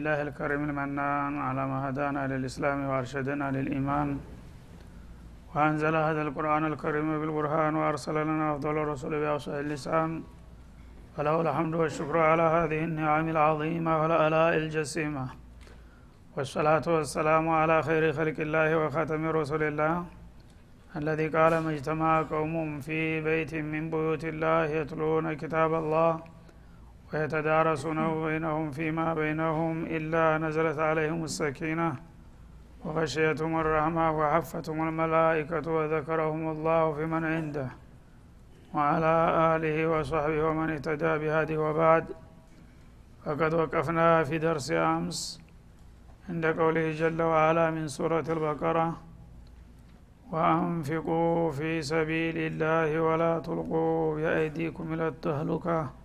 لله الكريم المنان على ما هدانا للإسلام وأرشدنا للإيمان. وأنزل هذا القرآن الكريم بالبرهان وأرسل لنا أفضل الرسل بأوسع اللسان. فله الحمد والشكر على هذه النعم العظيمة والآلاء الجسيمة. والصلاة والسلام على خير خلق الله وخاتم رسول الله الذي قال ما اجتمع قوم في بيت من بيوت الله يتلون كتاب الله ويتدارسونه بينهم فيما بينهم إلا نزلت عليهم السكينة. وغشيتهم الرحمة وحفتهم الملائكة وذكرهم الله في من عنده. وعلى آله وصحبه ومن اهتدى بهذه وبعد. فقد وقفنا في درس أمس عند قوله جل وعلا من سورة البقرة وأنفقوا في سبيل الله ولا تلقوا بأيديكم إلى التهلكة.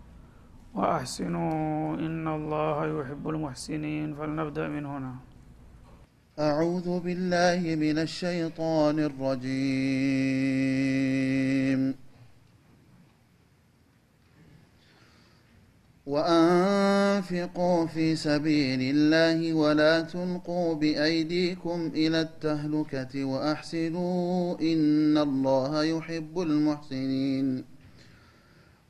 وأحسنوا إن الله يحب المحسنين. فلنبدأ من هنا. أعوذ بالله من الشيطان الرجيم. وأنفقوا في سبيل الله ولا تلقوا بأيديكم إلى التهلكة وأحسنوا إن الله يحب المحسنين.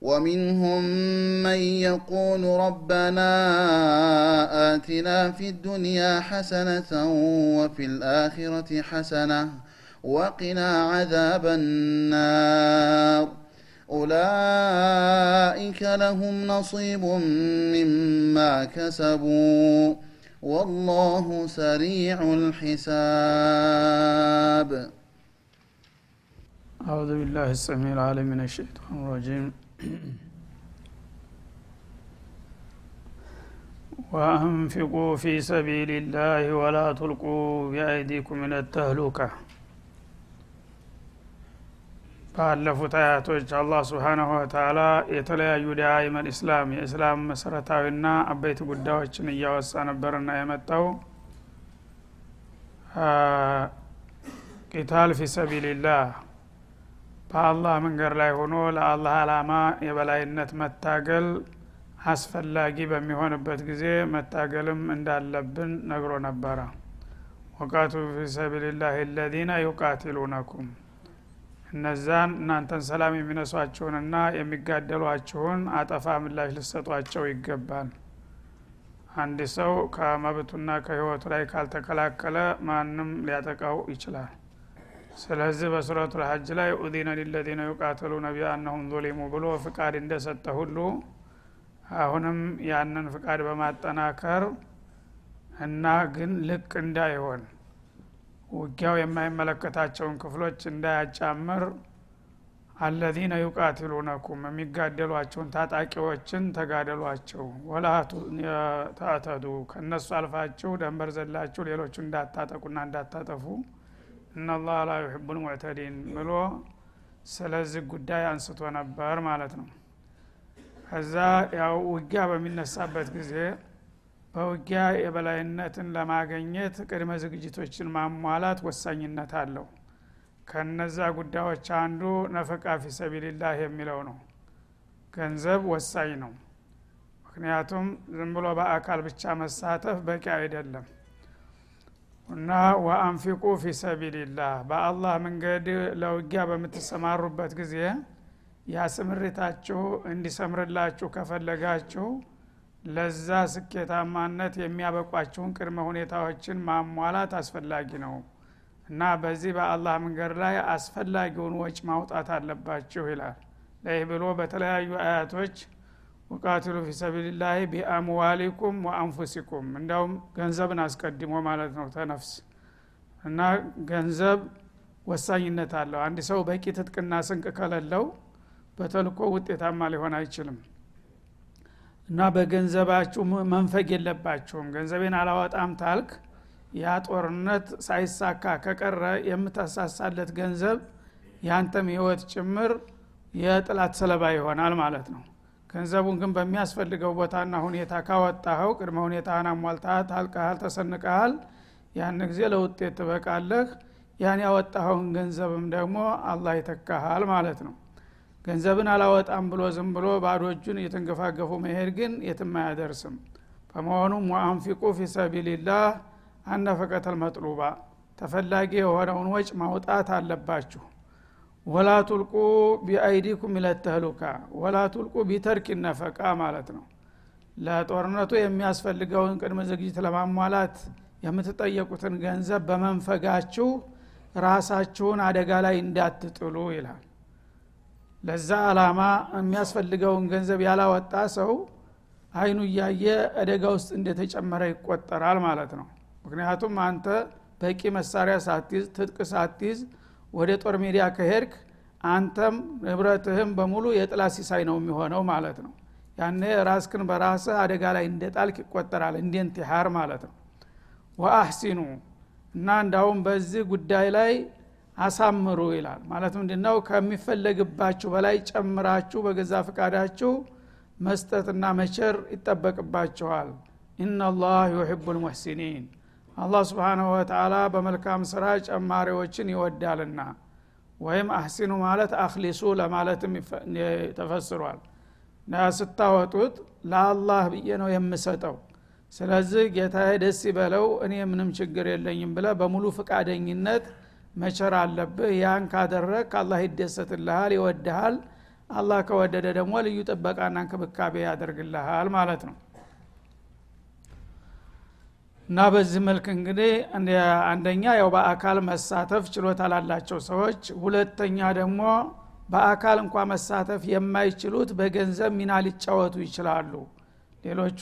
ومنهم من يقول ربنا آتنا في الدنيا حسنة وفي الآخرة حسنة وقنا عذاب النار. أولئك لهم نصيب مما كسبوا والله سريع الحساب. أعوذ بالله السميع العليم من الشيطان الرجيم. ወአንፊቁ ፊ ሰቢልላህ ወላ ቱልቁ ቢአይዲኩም ኢለ ተህሉካ ባለፉት አያቶች አላህ ስብሓናሁ ወተላ የተለያዩ ሊአይመል ኢስላም የእስላም መሰረታዊና አበይት ጉዳዮችን እያወሳ ነበርና የመጣው ቂታል ፊ ሰቢልላህ በአላህ መንገድ ላይ ሆኖ ለአላህ አላማ የበላይነት መታገል አስፈላጊ በሚሆንበት ጊዜ መታገልም እንዳለብን ነግሮ ነበረ። ወቃቱ ፊ ሰቢልላህ ለዚነ ዩቃቲሉነኩም። እነዛን እናንተን ሰላም የሚነሷችሁንና የሚጋደሏችሁን አጠፋ ምላሽ ልሰጧቸው ይገባል። አንድ ሰው ከመብቱና ከህይወቱ ላይ ካልተከላከለ ማንም ሊያጠቃው ይችላል ስለዚህ በሱረቱ ልሐጅ ላይ ኡዚነ ሊለዚነ ዩቃተሉነ ቢአነሁም ዙሊሙ ብሎ ፍቃድ እንደሰጠ ሁሉ አሁንም ያንን ፍቃድ በማጠናከር እና ግን ልቅ እንዳይሆን ውጊያው የማይመለከታቸውን ክፍሎች እንዳያጫምር አለዚነ ዩቃትሉነኩም የሚጋደሏቸውን ታጣቂዎችን ተጋደሏቸው። ወላ ተዕተዱ ከእነሱ አልፋችሁ ደንበር ዘላችሁ ሌሎቹ እንዳታጠቁና እንዳታጠፉ እናላህ ላ ዩሕቡ ልሙዕተዲን ብሎ ስለዚህ ጉዳይ አንስቶ ነበር ማለት ነው። ከዛ ያው ውጊያ በሚነሳበት ጊዜ በውጊያ የበላይነትን ለማገኘት ቅድመ ዝግጅቶችን ማሟላት ወሳኝነት አለው። ከነዛ ጉዳዮች አንዱ ነፈቃ ፊ ሰቢልላህ የሚለው ነው። ገንዘብ ወሳኝ ነው። ምክንያቱም ዝም ብሎ በአካል ብቻ መሳተፍ በቂ አይደለም እና ወአንፊቁ ፊ በአላህ መንገድ ለውጊያ በምትሰማሩበት ጊዜ ያስምሪታችሁ እንዲሰምርላችሁ ከፈለጋችሁ ለዛ ስኬታማነት የሚያበቋችሁን ቅድመ ሁኔታዎችን ማሟላት አስፈላጊ ነው እና በዚህ በአላህ መንገድ ላይ አስፈላጊውን ወጭ ማውጣት አለባችሁ ይላል። ለይህ ብሎ በተለያዩ አያቶች ወቃትሉ ፊ ሰቢልላህ ቢአምዋሊኩም ወአንፉሲኩም። እንዲያውም ገንዘብን አስቀድሞ ማለት ነው ተነፍስ። እና ገንዘብ ወሳኝነት አለው። አንድ ሰው በቂ ትጥቅና ስንቅ ከሌለው በተልኮ ውጤታማ ሊሆን አይችልም። እና በገንዘባችሁ መንፈግ የለባችሁም። ገንዘቤን አላወጣም ታልክ ያ ጦርነት ሳይሳካ ከቀረ የምታሳሳለት ገንዘብ ያንተም ህይወት ጭምር የጥላት ሰለባ ይሆናል ማለት ነው ገንዘቡን ግን በሚያስፈልገው ቦታና ሁኔታ ካወጣኸው ቅድመ ሁኔታህን አሟልተሃል ታልቀሃል ተሰንቀሃል። ያን ጊዜ ለውጤት ትበቃለህ። ያን ያወጣኸውን ገንዘብም ደግሞ አላህ ይተካሃል ማለት ነው። ገንዘብን አላወጣም ብሎ ዝም ብሎ ባዶ እጁን እየተንገፋገፉ መሄድ ግን የትም አያደርስም። በመሆኑም وأنفقوا في سبيل الله النفقة المطلوبة ተፈላጊ የሆነውን ወጭ ማውጣት አለባችሁ ولا تلقوا بأيديكم إلى التهلكة ولا تلقوا بترك النفقة ማለት ነው። ለጦርነቱ የሚያስፈልገውን ቅድመ ዝግጅት ለማሟላት የምትጠየቁትን ገንዘብ በመንፈጋችሁ ራሳችሁን አደጋ ላይ እንዳትጥሉ ይላል። ለዛ አላማ የሚያስፈልገውን ገንዘብ ያላወጣ ሰው አይኑ እያየ አደጋ ውስጥ እንደተጨመረ ይቆጠራል ማለት ነው። ምክንያቱም አንተ በቂ መሳሪያ ሳትይዝ ትጥቅ ሳትይዝ ወደ ጦር ሜዳ ከሄድክ አንተም ንብረትህም በሙሉ የጥላ ሲሳይ ነው የሚሆነው ማለት ነው። ያኔ ራስክን በራስህ አደጋ ላይ እንደ ጣልክ ይቆጠራል። እንደ ማለት ነው። ወአህሲኑ እና እንዳውም በዚህ ጉዳይ ላይ አሳምሩ ይላል። ማለት ምንድነው? ከሚፈለግባችሁ በላይ ጨምራችሁ በገዛ ፍቃዳችሁ መስጠትና መቸር ይጠበቅባችኋል። ኢናላህ ዩሕቡ ልሙሕሲኒን አላህ ስብሓናሁ ወተላ በመልካም ስራ ጨማሪዎችን ይወዳልና ወይም አህሲኑ ማለት አክሊሱ ለማለትም ተፈስሯል። ስታወጡት ለአላህ ብዬ ነው የምሰጠው። ስለዚህ ጌታዬ ደስ ይበለው እኔ ምንም ችግር የለኝም ብለ በሙሉ ፍቃደኝነት መቸር አለብህ። ያን ካደረግ አላህ ይደሰትልሃል ይወድሃል። አላህ ከወደደ ደግሞ ልዩ ጥበቃና እንክብካቤ ያደርግልሃል ማለት ነው እና በዚህ መልክ እንግዲህ አንደኛ ያው በአካል መሳተፍ ችሎታ ላላቸው ሰዎች ሁለተኛ ደግሞ በአካል እንኳ መሳተፍ የማይችሉት በገንዘብ ሚና ሊጫወቱ ይችላሉ። ሌሎቹ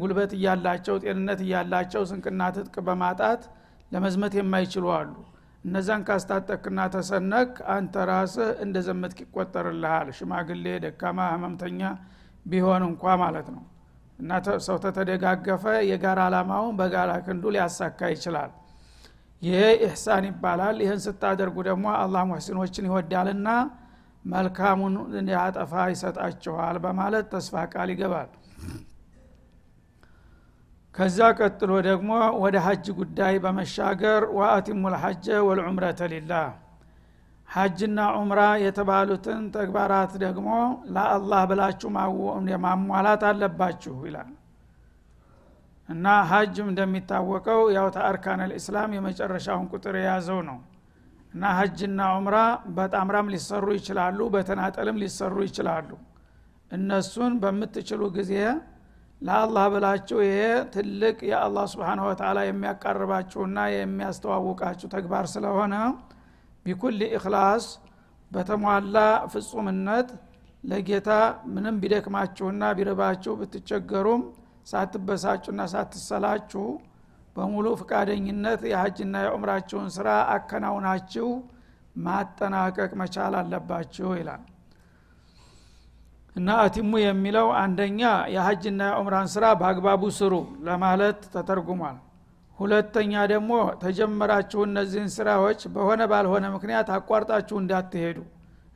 ጉልበት እያላቸው ጤንነት እያላቸው ስንቅና ትጥቅ በማጣት ለመዝመት የማይችሉ አሉ። እነዛን ካስታጠቅና ተሰነክ አንተ ራስህ እንደ ዘመትክ ይቆጠርልሃል። ሽማግሌ ደካማ ህመምተኛ ቢሆን እንኳ ማለት ነው እና ሰው ተተደጋገፈ የጋራ አላማውን በጋራ ክንዱ ሊያሳካ ይችላል። ይሄ ኢሕሳን ይባላል። ይህን ስታደርጉ ደግሞ አላህ ሙሕሲኖችን ይወዳልና መልካሙን ያጠፋ ይሰጣችኋል በማለት ተስፋ ቃል ይገባል። ከዛ ቀጥሎ ደግሞ ወደ ሀጅ ጉዳይ በመሻገር ወአቲሙ ልሐጀ ወልዑምረተ ሊላህ ሀጅና ዑምራ የተባሉትን ተግባራት ደግሞ ለአላህ ብላችሁ ማሟላት አለባችሁ ይላል። እና ሀጅም እንደሚታወቀው ያው ተአርካን ልእስላም የመጨረሻውን ቁጥር የያዘው ነው። እና ሀጅና ዑምራ በጣምራም ሊሰሩ ይችላሉ በተናጠልም ሊሰሩ ይችላሉ። እነሱን በምትችሉ ጊዜ ለአላህ ብላችሁ ይሄ ትልቅ የአላህ ስብሓን ወተላ የሚያቃርባችሁና የሚያስተዋውቃችሁ ተግባር ስለሆነ بكل إخلاص በተሟላ ፍጹምነት ለጌታ ምንም ቢደክማችሁና ቢርባችሁ ብትቸገሩም ሳትበሳጩና ሳትሰላችሁ በሙሉ ፍቃደኝነት የሀጅና የዑምራችሁን ስራ አከናውናችሁ ማጠናቀቅ መቻል አለባችሁ ይላል። እና أتموا የሚለው አንደኛ የሀጅና የዑምራን ስራ በአግባቡ ስሩ ለማለት ተተርጉሟል ሁለተኛ ደግሞ ተጀመራችሁ እነዚህን ስራዎች በሆነ ባልሆነ ምክንያት አቋርጣችሁ እንዳትሄዱ።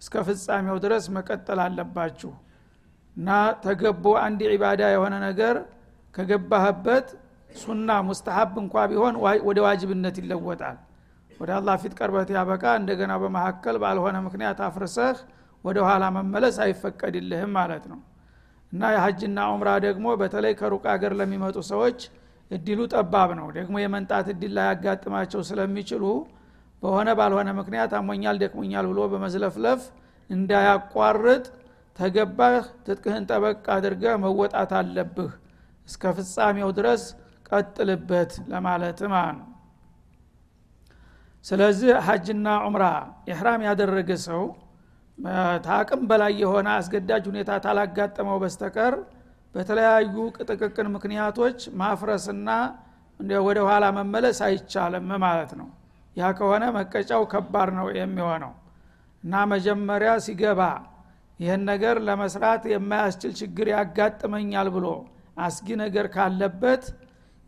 እስከ ፍጻሜው ድረስ መቀጠል አለባችሁ። እና ተገቦ አንድ ዒባዳ የሆነ ነገር ከገባህበት ሱና ሙስተሀብ እንኳ ቢሆን ወደ ዋጅብነት ይለወጣል። ወደ አላህ ፊት ቀርበት ያበቃ እንደገና በመካከል ባልሆነ ምክንያት አፍርሰህ ወደ ኋላ መመለስ አይፈቀድልህም ማለት ነው። እና የሀጅና ዑምራ ደግሞ በተለይ ከሩቅ አገር ለሚመጡ ሰዎች እድሉ ጠባብ ነው። ደግሞ የመንጣት እድል ላይ ያጋጥማቸው ስለሚችሉ በሆነ ባልሆነ ምክንያት አሞኛል ደክሞኛል ብሎ በመዝለፍለፍ እንዳያቋርጥ ተገባህ ትጥቅህን ጠበቅ አድርገህ መወጣት አለብህ። እስከ ፍጻሜው ድረስ ቀጥልበት ለማለት ማለት ነው ስለዚህ ሀጅና ዑምራ ኢሕራም ያደረገ ሰው ታቅም በላይ የሆነ አስገዳጅ ሁኔታ ታላጋጠመው በስተቀር በተለያዩ ቅጥቅቅን ምክንያቶች ማፍረስና ወደ ኋላ መመለስ አይቻልም ማለት ነው። ያ ከሆነ መቀጫው ከባድ ነው የሚሆነው። እና መጀመሪያ ሲገባ ይህን ነገር ለመስራት የማያስችል ችግር ያጋጥመኛል ብሎ አስጊ ነገር ካለበት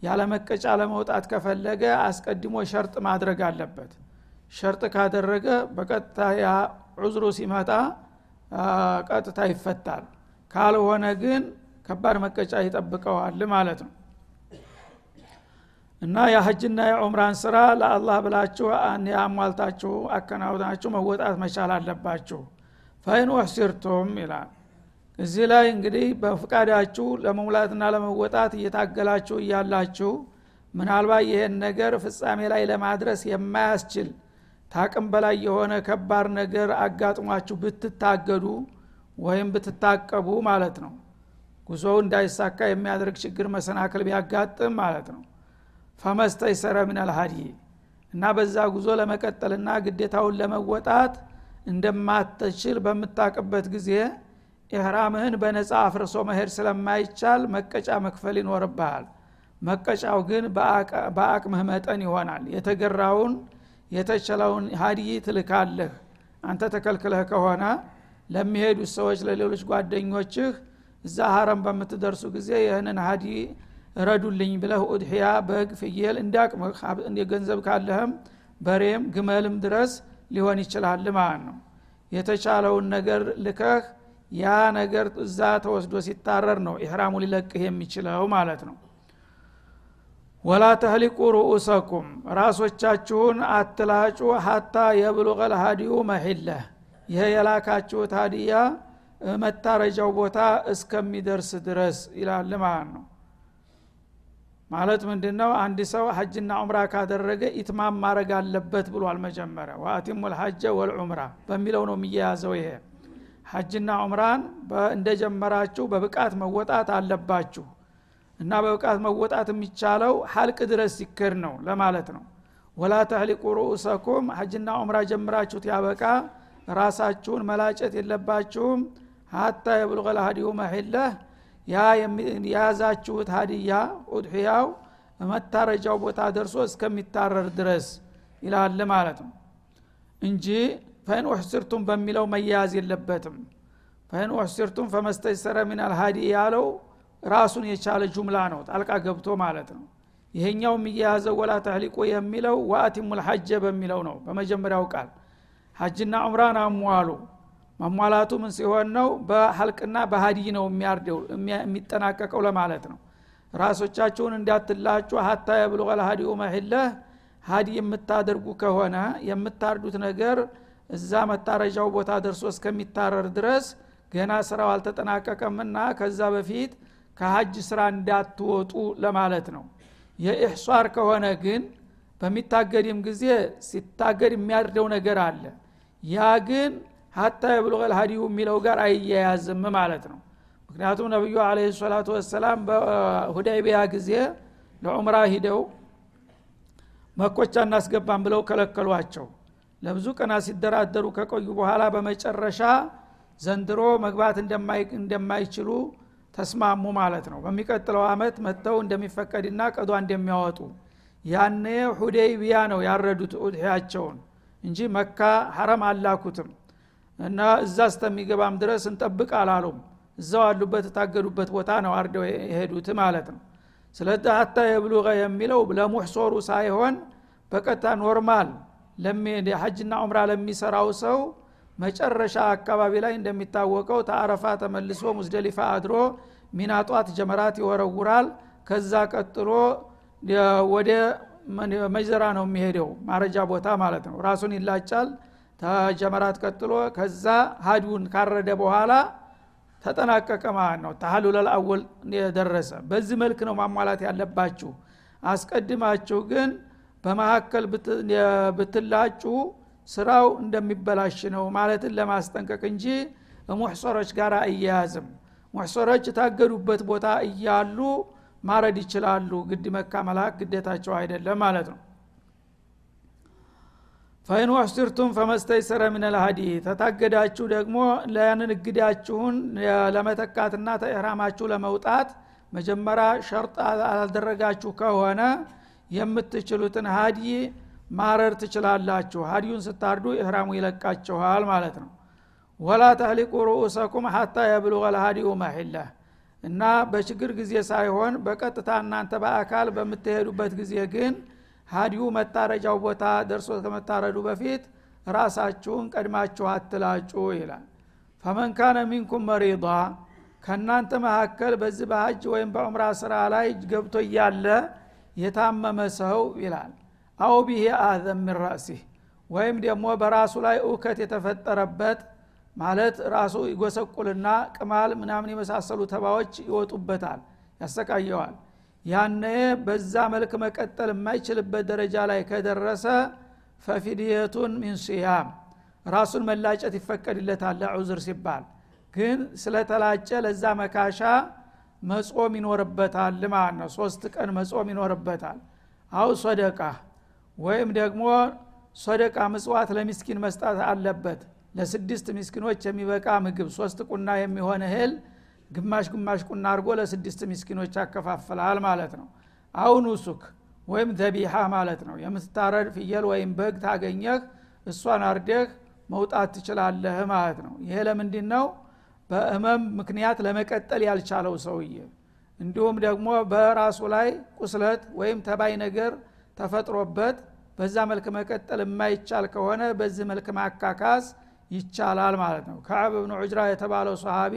ያለ መቀጫ ለመውጣት ከፈለገ አስቀድሞ ሸርጥ ማድረግ አለበት። ሸርጥ ካደረገ በቀጥታ ያ ዑዝሩ ሲመጣ ቀጥታ ይፈታል። ካልሆነ ግን ከባድ መቀጫ ይጠብቀዋል ማለት ነው። እና የሀጅና የዑምራን ስራ ለአላህ ብላችሁ ያሟልታችሁ አከናውናችሁ መወጣት መቻል አለባችሁ። ፈይን ወሕሲርቱም ይላል። እዚህ ላይ እንግዲህ በፍቃዳችሁ ለመሙላትና ለመወጣት እየታገላችሁ እያላችሁ ምናልባት ይህን ነገር ፍጻሜ ላይ ለማድረስ የማያስችል ታቅም በላይ የሆነ ከባድ ነገር አጋጥሟችሁ ብትታገዱ ወይም ብትታቀቡ ማለት ነው ጉዞው እንዳይሳካ የሚያደርግ ችግር መሰናክል ቢያጋጥም ማለት ነው። ፈመስተይሰረ ምን አልሀዲ እና በዛ ጉዞ ለመቀጠልና ግዴታውን ለመወጣት እንደማትችል በምታቅበት ጊዜ ኢህራምህን በነፃ አፍርሶ መሄድ ስለማይቻል መቀጫ መክፈል ይኖርብሃል። መቀጫው ግን በአቅምህ መጠን ይሆናል። የተገራውን የተቸለውን ሀዲይ ትልካለህ። አንተ ተከልክለህ ከሆነ ለሚሄዱት ሰዎች ለሌሎች ጓደኞችህ እዛ ሀረም በምትደርሱ ጊዜ ይህንን ሀዲ ረዱልኝ ብለህ ኡድሕያ በግ ፍየል እንዳቅምህ ገንዘብ ካለህም በሬም ግመልም ድረስ ሊሆን ይችላል ማለት ነው። የተቻለውን ነገር ልከህ ያ ነገር እዛ ተወስዶ ሲታረር ነው ኢሕራሙ ሊለቅህ የሚችለው ማለት ነው። ወላ ተህሊቁ ርኡሰኩም ራሶቻችሁን አትላጩ ሀታ የብሉቀ ልሃዲዩ መሒለህ። ይሄ የላካችሁት ሀዲያ መታረጃው ቦታ እስከሚደርስ ድረስ ይላል ማለት ነው? ማለት ምንድን ነው አንድ ሰው ሀጅና ዑምራ ካደረገ ኢትማም ማድረግ አለበት ብሏል መጀመሪያ። ወአቲሙ ልሐጀ ወልዑምራ በሚለው ነው የሚያያዘው ይሄ። ሀጅና ዑምራን እንደጀመራችሁ በብቃት መወጣት አለባችሁ። እና በብቃት መወጣት የሚቻለው ሀልቅ ድረስ ሲክር ነው ለማለት ነው። ወላ ተህሊቁ ርኡሰኩም ሀጅና ዑምራ ጀምራችሁት ያበቃ ራሳችሁን መላጨት የለባችሁም ሀታ የብልቀ ልሀዲሁ መሒለህ ያ የያዛችሁት ሀዲያ ኡድሕያው መታረጃው ቦታ ደርሶ እስከሚታረር ድረስ ይላል ማለት ነው። እንጂ ፈይን ውሕስርቱም በሚለው መያያዝ የለበትም። ፈይን ውሕስርቱም ፈመስተይሰረ ሚን አልሃዲ ያለው ራሱን የቻለ ጁምላ ነው ጣልቃ ገብቶ ማለት ነው። ይሄኛው የሚያያዘው ወላ ተህሊቁ የሚለው ወአቲሙ ልሐጀ በሚለው ነው በመጀመሪያው ቃል። ሀጅና ዑምራን አሟሉ ማሟላቱ ምን ሲሆን ነው? በሀልቅና በሀዲይ ነው የሚያርደው የሚጠናቀቀው ለማለት ነው። ራሶቻችሁን እንዳትላጩ ሀታ የብሉቀ ልሀዲኡ መሒለህ ሀዲ የምታደርጉ ከሆነ የምታርዱት ነገር እዛ መታረጃው ቦታ ደርሶ እስከሚታረር ድረስ ገና ስራው አልተጠናቀቀምና ከዛ በፊት ከሀጅ ስራ እንዳትወጡ ለማለት ነው። የኢሕሷር ከሆነ ግን በሚታገድም ጊዜ ሲታገድ የሚያርደው ነገር አለ። ያ ግን ሀታ የብሉቀል ሀዲዩ የሚለው ጋር አይያያዝም ማለት ነው። ምክንያቱም ነቢዩ አለ ሰላቱ ወሰላም በሁዳይቢያ ጊዜ ለዑምራ ሂደው መኮቻ እናስገባም ብለው ከለከሏቸው። ለብዙ ቀናት ሲደራደሩ ከቆዩ በኋላ በመጨረሻ ዘንድሮ መግባት እንደማይችሉ ተስማሙ ማለት ነው። በሚቀጥለው አመት መጥተው እንደሚፈቀድና ቀዷ እንደሚያወጡ ያኔ ሁዴይቢያ ነው ያረዱት ኡድሕያቸውን እንጂ መካ ሐረም አላኩትም እና እዛ እስተሚገባም ድረስ እንጠብቅ አላሉም። እዛው አሉበት የታገዱበት ቦታ ነው አርደው የሄዱት ማለት ነው። ስለዚህ حتى يبلغ የሚለው ለሙሕሶሩ ሳይሆን በቀጥታ normal ሐጅና ዑምራ ለሚሰራው ሰው መጨረሻ አካባቢ ላይ እንደሚታወቀው ከአረፋ ተመልሶ ሙዝደሊፋ አድሮ ሚናጧት ጀመራት ይወረውራል። ከዛ ቀጥሎ ወደ መጅዘራ ነው የሚሄደው። ማረጃ ቦታ ማለት ነው። ራሱን ይላጫል ተጀመራት ቀጥሎ ከዛ ሀዲውን ካረደ በኋላ ተጠናቀቀ ማለት ነው። ተሀሉለል አወል የደረሰ በዚህ መልክ ነው ማሟላት ያለባችሁ። አስቀድማችሁ ግን በመካከል ብትላጩ ስራው እንደሚበላሽ ነው ማለትን ለማስጠንቀቅ እንጂ ሙሕሰሮች ጋር አያያዝም። ሙሕሰሮች የታገዱበት ቦታ እያሉ ማረድ ይችላሉ። ግድ መካ መላክ ግዴታቸው አይደለም ማለት ነው ፈይን ወሕሲርቱም ፈመስተይሰረ ምን ልሀዲ ተታገዳችሁ ደግሞ ለያንን እግዳችሁን ለመተካትና ተኢህራማችሁ ለመውጣት መጀመሪያ ሸርጥ አላደረጋችሁ ከሆነ የምትችሉትን ሀዲ ማረር ትችላላችሁ። ሀዲዩን ስታርዱ ኢህራሙ ይለቃችኋል ማለት ነው። ወላ ተህሊቁ ሩኡሰኩም ሐታ የብሉغ ልሀዲኡ መሒላህ እና በችግር ጊዜ ሳይሆን በቀጥታ እናንተ በአካል በምትሄዱበት ጊዜ ግን ሀዲዩ መታረጃው ቦታ ደርሶ ከመታረዱ በፊት ራሳችሁን ቀድማችሁ አትላጩ ይላል። ፈመን ካነ ሚንኩም መሪض ከእናንተ መካከል በዚህ በሀጅ ወይም በዑምራ ስራ ላይ ገብቶ እያለ የታመመ ሰው ይላል። አው ቢሄ አዘም ምን ራእሲህ ወይም ደግሞ በራሱ ላይ እውከት የተፈጠረበት ማለት ራሱ ይጎሰቁልና ቅማል ምናምን የመሳሰሉ ተባዎች ይወጡበታል ያሰቃየዋል ያነ በዛ መልክ መቀጠል የማይችልበት ደረጃ ላይ ከደረሰ ፈፊድየቱን ሚን ራሱን መላጨት ይፈቀድለታል ለዑዝር ሲባል። ግን ስለተላጨ ለዛ መካሻ መጾም ይኖርበታል ማለት ነው። ሶስት ቀን መጾም ይኖርበታል። አው ሶደቃ ወይም ደግሞ ሶደቃ ምጽዋት ለሚስኪን መስጣት አለበት። ለስድስት ሚስኪኖች የሚበቃ ምግብ ሶስት ቁና የሚሆን እህል ግማሽ ግማሽ ቁና አድርጎ ለስድስት ሚስኪኖች ያከፋፍላል ማለት ነው። አሁን ሱክ ወይም ዘቢሃ ማለት ነው። የምትታረድ ፍየል ወይም በግ ታገኘህ እሷን አርደህ መውጣት ትችላለህ ማለት ነው። ይሄ ለምንድን ነው በእመም ምክንያት ለመቀጠል ያልቻለው ሰውዬ። እንዲሁም ደግሞ በራሱ ላይ ቁስለት ወይም ተባይ ነገር ተፈጥሮበት በዛ መልክ መቀጠል የማይቻል ከሆነ በዚህ መልክ ማካካስ ይቻላል ማለት ነው። ከዕብ ብኑ ዑጅራ የተባለው ሰሃቢ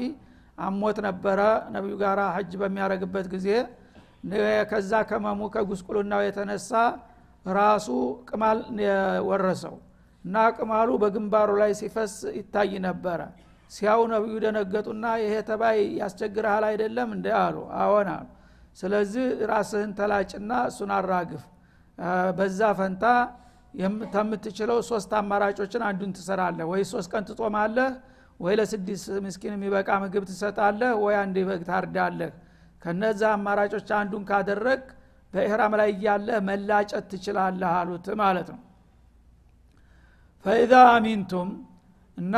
አሞት ነበረ። ነቢዩ ጋር ሀጅ በሚያደረግበት ጊዜ ከዛ ከመሙ ከጉስቁልናው የተነሳ ራሱ ቅማል ወረሰው እና ቅማሉ በግንባሩ ላይ ሲፈስ ይታይ ነበረ። ሲያው ነቢዩ ደነገጡና ይሄ ተባይ ያስቸግረሃል አይደለም እንደ አሉ። አዎን አሉ። ስለዚህ ራስህን ተላጭና እሱን አራግፍ። በዛ ፈንታ ከምትችለው ሶስት አማራጮችን አንዱን ትሰራለህ ወይ ሶስት ቀን ትጦማለህ ወይ ለስድስት ምስኪን የሚበቃ ምግብ ትሰጣለህ ወይ አንድ በግ ታርዳለህ? ከነዛ አማራጮች አንዱን ካደረግ በኢህራም ላይ እያለህ መላጨት ትችላለህ አሉት ማለት ነው። ፈኢዛ አሚንቱም እና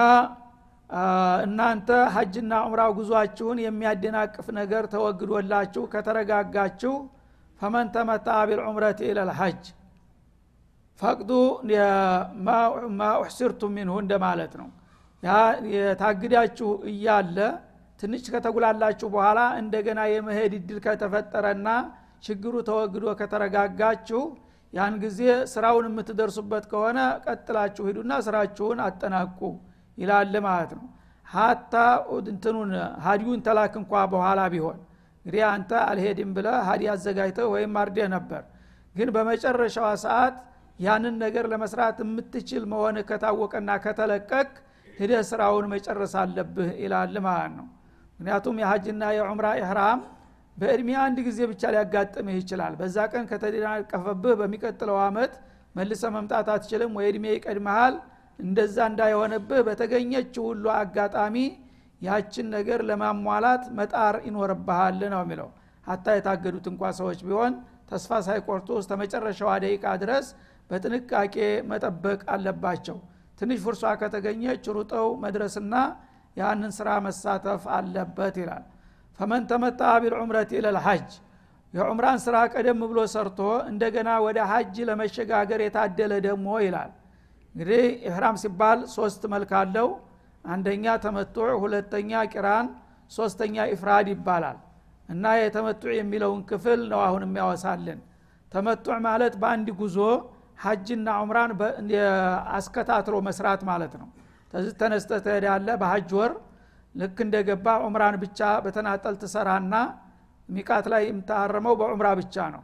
እናንተ ሀጅና ዑምራ ጉዟችሁን የሚያደናቅፍ ነገር ተወግዶላችሁ ከተረጋጋችሁ ፈመን ተመታ ቢልዑምረት ኢለልሐጅ ፈቅዱ ማ ኡሕሲርቱም ሚንሁ እንደማለት ነው ያ የታግዳችሁ እያለ ትንሽ ከተጉላላችሁ በኋላ እንደገና የመሄድ እድል ከተፈጠረና ችግሩ ተወግዶ ከተረጋጋችሁ ያን ጊዜ ስራውን የምትደርሱበት ከሆነ ቀጥላችሁ ሂዱና ስራችሁን አጠናቁ ይላል ማለት ነው። ሀታ እንትኑን ሀዲዩን ተላክ እንኳ በኋላ ቢሆን እንግዲህ አንተ አልሄድም ብለ ሀዲ አዘጋጅተህ ወይም አርደህ ነበር። ግን በመጨረሻዋ ሰዓት ያንን ነገር ለመስራት የምትችል መሆን ከታወቀና ከተለቀቅ ሂደህ ስራውን መጨረስ አለብህ ይላል ማለት ነው። ምክንያቱም የሀጅና የዑምራ ኢህራም በእድሜ አንድ ጊዜ ብቻ ሊያጋጥምህ ይችላል። በዛ ቀን ከተደናቀፈብህ በሚቀጥለው አመት መልሰ መምጣት አትችልም ወይ እድሜ ይቀድመሃል። እንደዛ እንዳይሆንብህ በተገኘች ሁሉ አጋጣሚ ያችን ነገር ለማሟላት መጣር ይኖርብሃል ነው የሚለው። ሀታ የታገዱት እንኳ ሰዎች ቢሆን ተስፋ ሳይቆርጡ እስተ መጨረሻዋ ደቂቃ ድረስ በጥንቃቄ መጠበቅ አለባቸው ትንሽ ፍርሷ ከተገኘች ሩጠው መድረስና ያንን ስራ መሳተፍ አለበት ይላል። ፈመን ተመጣ ቢልዑምረት ኢለልሐጅ የዑምራን ስራ ቀደም ብሎ ሰርቶ እንደገና ወደ ሀጅ ለመሸጋገር የታደለ ደግሞ ይላል። እንግዲህ ኢህራም ሲባል ሶስት መልክ አለው። አንደኛ ተመቱዕ ሁለተኛ ቂራን ሶስተኛ ኢፍራድ ይባላል። እና የተመቱዕ የሚለውን ክፍል ነው አሁን የሚያወሳልን። ተመቱዕ ማለት በአንድ ጉዞ ሀጅና ዑምራን አስከታትሎ መስራት ማለት ነው። ተዚህ ተነስተ ትሄዳለ በሀጅ ወር። ልክ እንደገባ ዑምራን ብቻ በተናጠል ትሰራና ሚቃት ላይ የምታረመው በዑምራ ብቻ ነው።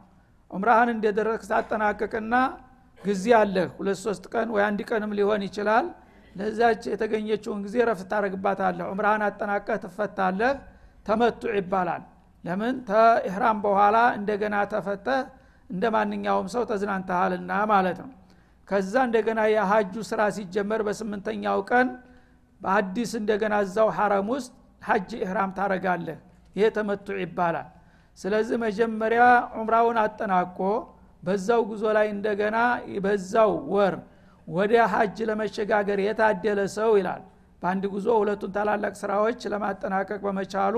ዑምራህን እንደደረግ ታጠናቅቅና ጊዜ አለህ። ሁለት ሶስት ቀን ወይ አንድ ቀንም ሊሆን ይችላል። ለዛች የተገኘችውን ጊዜ ረፍት ታደረግባታለህ ዑምራህን አጠናቀህ ትፈታለህ። ተመቱዕ ይባላል። ለምን? ተኢህራም በኋላ እንደገና ተፈተህ እንደ ማንኛውም ሰው ተዝናንተሃልና ማለት ነው። ከዛ እንደገና የሀጁ ስራ ሲጀመር በስምንተኛው ቀን በአዲስ እንደገና እዛው ሐረም ውስጥ ሀጅ ኢህራም ታረጋለህ ይሄ ተመቱዕ ይባላል። ስለዚህ መጀመሪያ ዑምራውን አጠናቆ በዛው ጉዞ ላይ እንደገና በዛው ወር ወደ ሀጅ ለመሸጋገር የታደለ ሰው ይላል። በአንድ ጉዞ ሁለቱን ታላላቅ ስራዎች ለማጠናቀቅ በመቻሉ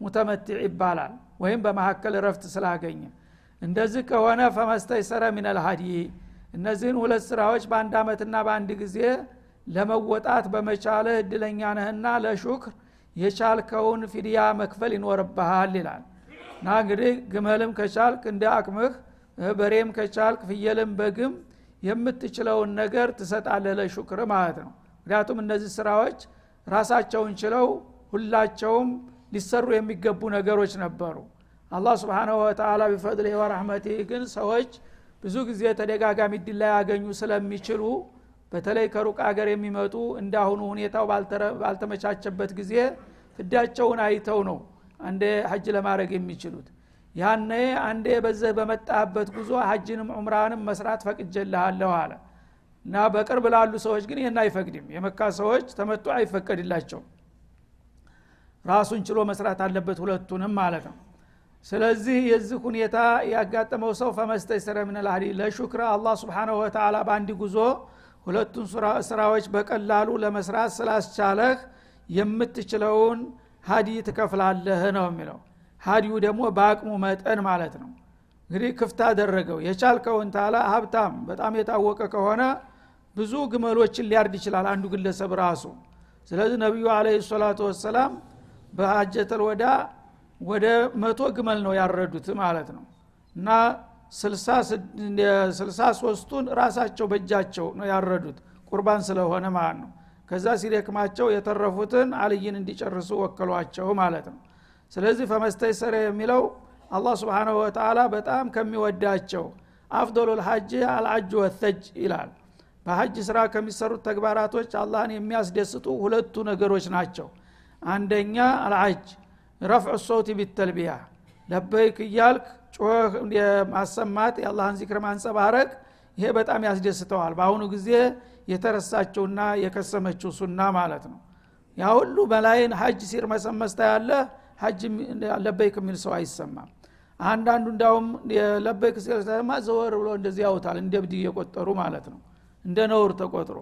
ሙተመትዕ ይባላል ወይም በመካከል ረፍት ስላገኘ እንደዚህ ከሆነ ፈመስተይሰረ ሚነል ሀዲ እነዚህን ሁለት ስራዎች በአንድ አመትና በአንድ ጊዜ ለመወጣት በመቻልህ እድለኛ ነህና ለሹክር የቻልከውን ፊድያ መክፈል ይኖርብሃል ይላል። እና እንግዲህ ግመልም ከቻልክ እንደ አቅምህ በሬም ከቻልክ ፍየልም በግም የምትችለውን ነገር ትሰጣለህ ለሹክር ማለት ነው። ምክንያቱም እነዚህ ስራዎች ራሳቸውን ችለው ሁላቸውም ሊሰሩ የሚገቡ ነገሮች ነበሩ አላህ ስብንሁ ወተላ ቢፈድልህ ወረህመቲህ ግን ሰዎች ብዙ ጊዜ ተደጋጋሚ ድል ላይ ያገኙ ስለሚችሉ በተለይ ከሩቅ አገር የሚመጡ እንዳሁኑ ሁኔታው ባልተመቻቸበት ጊዜ ፍዳቸውን አይተው ነው አንዴ ሀጅ ለማድረግ የሚችሉት። ያነ አንዴ በዘህ በመጣበት ጉዞ ሀጅንም ዑምራንም መስራት ፈቅጀልሃለሁ አለ። እና በቅርብ ላሉ ሰዎች ግን ይህን አይፈቅድም። የመካ ሰዎች ተመጡ አይፈቀድላቸው ራሱን ችሎ መስራት አለበት ሁለቱንም ማለት ነው ስለዚህ የዚህ ሁኔታ ያጋጠመው ሰው ፈመስተይሰረ ምን ልሀዲ ለሹክረ አላህ ስብሓንሁ ወተላ በአንድ ጉዞ ሁለቱን ስራዎች በቀላሉ ለመስራት ስላስቻለህ የምትችለውን ሀዲ ትከፍላለህ ነው የሚለው። ሀዲዩ ደግሞ በአቅሙ መጠን ማለት ነው። እንግዲህ ክፍት አደረገው። የቻልከውን ታላ ሀብታም በጣም የታወቀ ከሆነ ብዙ ግመሎችን ሊያርድ ይችላል አንዱ ግለሰብ ራሱ። ስለዚህ ነቢዩ አለ ሰላቱ ወሰላም በሀጀተል ወዳ ወደ መቶ ግመል ነው ያረዱት ማለት ነው። እና ስልሳ ሶስቱን ራሳቸው በእጃቸው ነው ያረዱት ቁርባን ስለሆነ ማለት ነው። ከዛ ሲደክማቸው የተረፉትን አልይን እንዲጨርሱ ወከሏቸው ማለት ነው። ስለዚህ ፈመስተይሰረ የሚለው አላህ ስብንሁ ወተላ በጣም ከሚወዳቸው አፍዶሉ ልሐጅ አልአጅ ወተጅ ይላል። በሀጅ ስራ ከሚሰሩት ተግባራቶች አላህን የሚያስደስቱ ሁለቱ ነገሮች ናቸው። አንደኛ العج رفع الصوت بالتلبية። لبيك እያልክ ጮህ ማሰማት የአላህን ዚክር ማንጸባረቅ ይሄ በጣም ያስደስተዋል። በአሁኑ ጊዜ የተረሳችውና የከሰመችው ሱና ማለት ነው። ያ ሁሉ ሚሊየን ሀጅ ሲርመሰመስ እያለ ሀጅ لبيك የሚል ሰው አይሰማም። አንዳንዱ እንዳውም لبيك ሲሰማ ዘወር ብሎ እንደዚህ ያውታል እንደ ቢድዓ እየቆጠሩ ማለት ነው። እንደ ነውር ተቆጥሮ።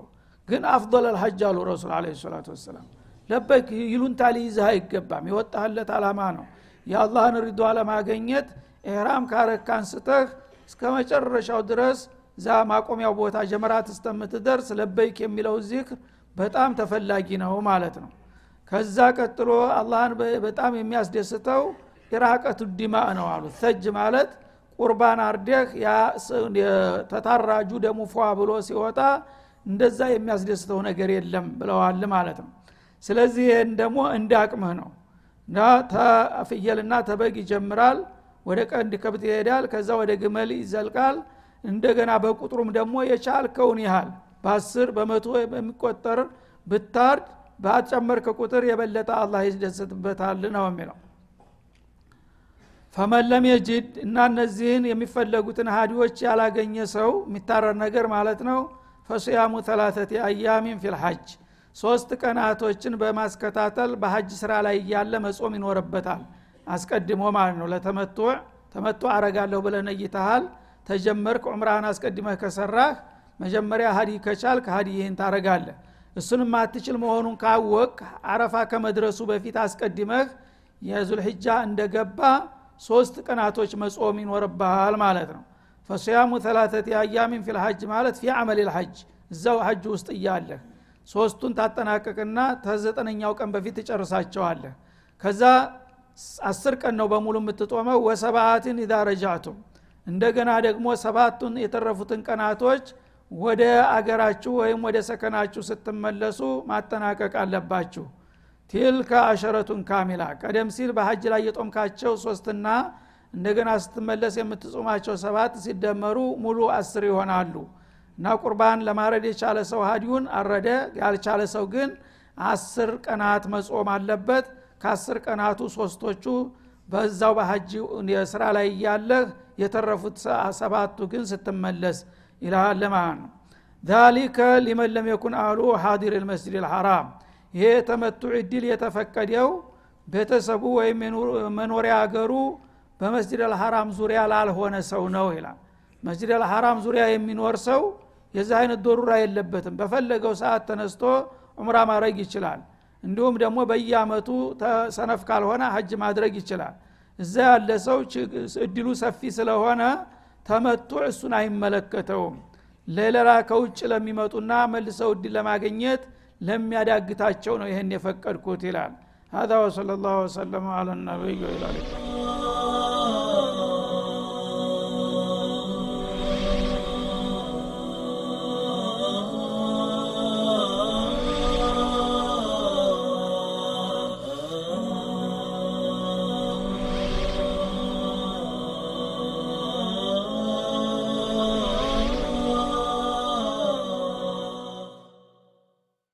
ግን أفضل الحج አሉ ረሱል عليه الصلاة والسلام لبيك ይሉንታ ሊይዝህ አይገባም። የወጣህለት አላማ ነው። የአላህን ሪዷ ለማግኘት ኤህራም ካረክ አንስተህ እስከ መጨረሻው ድረስ እዛ ማቆሚያው ቦታ ጀመራት እስተምትደርስ لبيك የሚለው ዚክር በጣም ተፈላጊ ነው ማለት ነው። ከዛ ቀጥሎ አላህን በጣም የሚያስደስተው إراقة الدماء ነው አሉ። ثج ማለት ቁርባን አርደህ ተታራጁ ደሙ ፏ ብሎ ሲወጣ እንደዛ የሚያስደስተው ነገር የለም ብለዋል ማለት ነው ስለዚህ ይህን ደግሞ እንደ አቅምህ ነው። እና ተፍየልና ተበግ ይጀምራል ወደ ቀንድ ከብት ይሄዳል ከዛ ወደ ግመል ይዘልቃል። እንደገና በቁጥሩም ደግሞ የቻልከውን ያህል በአስር በመቶ በሚቆጠር ብታርድ ባጨመርክ ቁጥር የበለጠ አላህ ይደሰትበታል ነው የሚለው። ፈመን ለም የጅድ እና እነዚህን የሚፈለጉትን ሀዲዎች ያላገኘ ሰው የሚታረር ነገር ማለት ነው። ፈሱያሙ ተላተቲ አያሚን ፊልሐጅ ሶስት ቀናቶችን በማስከታተል በሀጅ ስራ ላይ እያለ መጾም ይኖርበታል። አስቀድሞ ማለት ነው። ለተመቶ ተመቶ አረጋለሁ ብለ ነይተሃል ተጀመርክ ዑምራህን አስቀድመህ ከሰራህ መጀመሪያ ሀዲ ከቻልክ ሀዲ ይህን ታረጋለህ እሱን ማትችል መሆኑን ካወቅ አረፋ ከመድረሱ በፊት አስቀድመህ የዙልሕጃ እንደገባ ሶስት ቀናቶች መጾም ይኖርብሃል ማለት ነው። ፈስያሙ ተላተቲ አያሚን ፊልሐጅ ማለት ፊ አመል ልሐጅ እዛው ሐጅ ውስጥ እያለህ ሶስቱን ታጠናቀቅና ተዘጠነኛው ቀን በፊት ትጨርሳቸዋለህ። ከዛ አስር ቀን ነው በሙሉ የምትጦመው። ወሰባትን ኢዛ እንደገና ደግሞ ሰባቱን የተረፉትን ቀናቶች ወደ አገራችሁ ወይም ወደ ሰከናችሁ ስትመለሱ ማጠናቀቅ አለባችሁ። ቲልከ አሸረቱን ካሚላ ቀደም ሲል በሀጅ ላይ የጦምካቸው ሶስትና እንደገና ስትመለስ የምትጾማቸው ሰባት ሲደመሩ ሙሉ አስር ይሆናሉ እና ቁርባን ለማረድ የቻለ ሰው ሀዲውን አረደ። ያልቻለ ሰው ግን አስር ቀናት መጾም አለበት። ከአስር ቀናቱ ሶስቶቹ በዛው በሀጅ የስራ ላይ እያለህ የተረፉት ሰባቱ ግን ስትመለስ ይልሃል ማለት ነው። ዛሊከ ሊመን ለም የኩን አህሉ ሀዲር ልመስጅድ ልሐራም። ይሄ የተመቱዕ እድል የተፈቀደው ቤተሰቡ ወይም መኖሪያ አገሩ በመስጅድ አልሐራም ዙሪያ ላልሆነ ሰው ነው ይላል መስጅድ አልሐራም ዙሪያ የሚኖር ሰው የዚህ አይነት ዶሩራ የለበትም በፈለገው ሰዓት ተነስቶ ዑምራ ማድረግ ይችላል እንዲሁም ደግሞ በየአመቱ ሰነፍ ካልሆነ ሀጅ ማድረግ ይችላል እዛ ያለ ሰው እድሉ ሰፊ ስለሆነ ተመቱ እሱን አይመለከተውም ሌላ ከውጭ ለሚመጡና መልሰው እድል ለማግኘት ለሚያዳግታቸው ነው ይህን የፈቀድኩት ይላል هذا وصلى الله وسلم على النبي وإلى اللقاء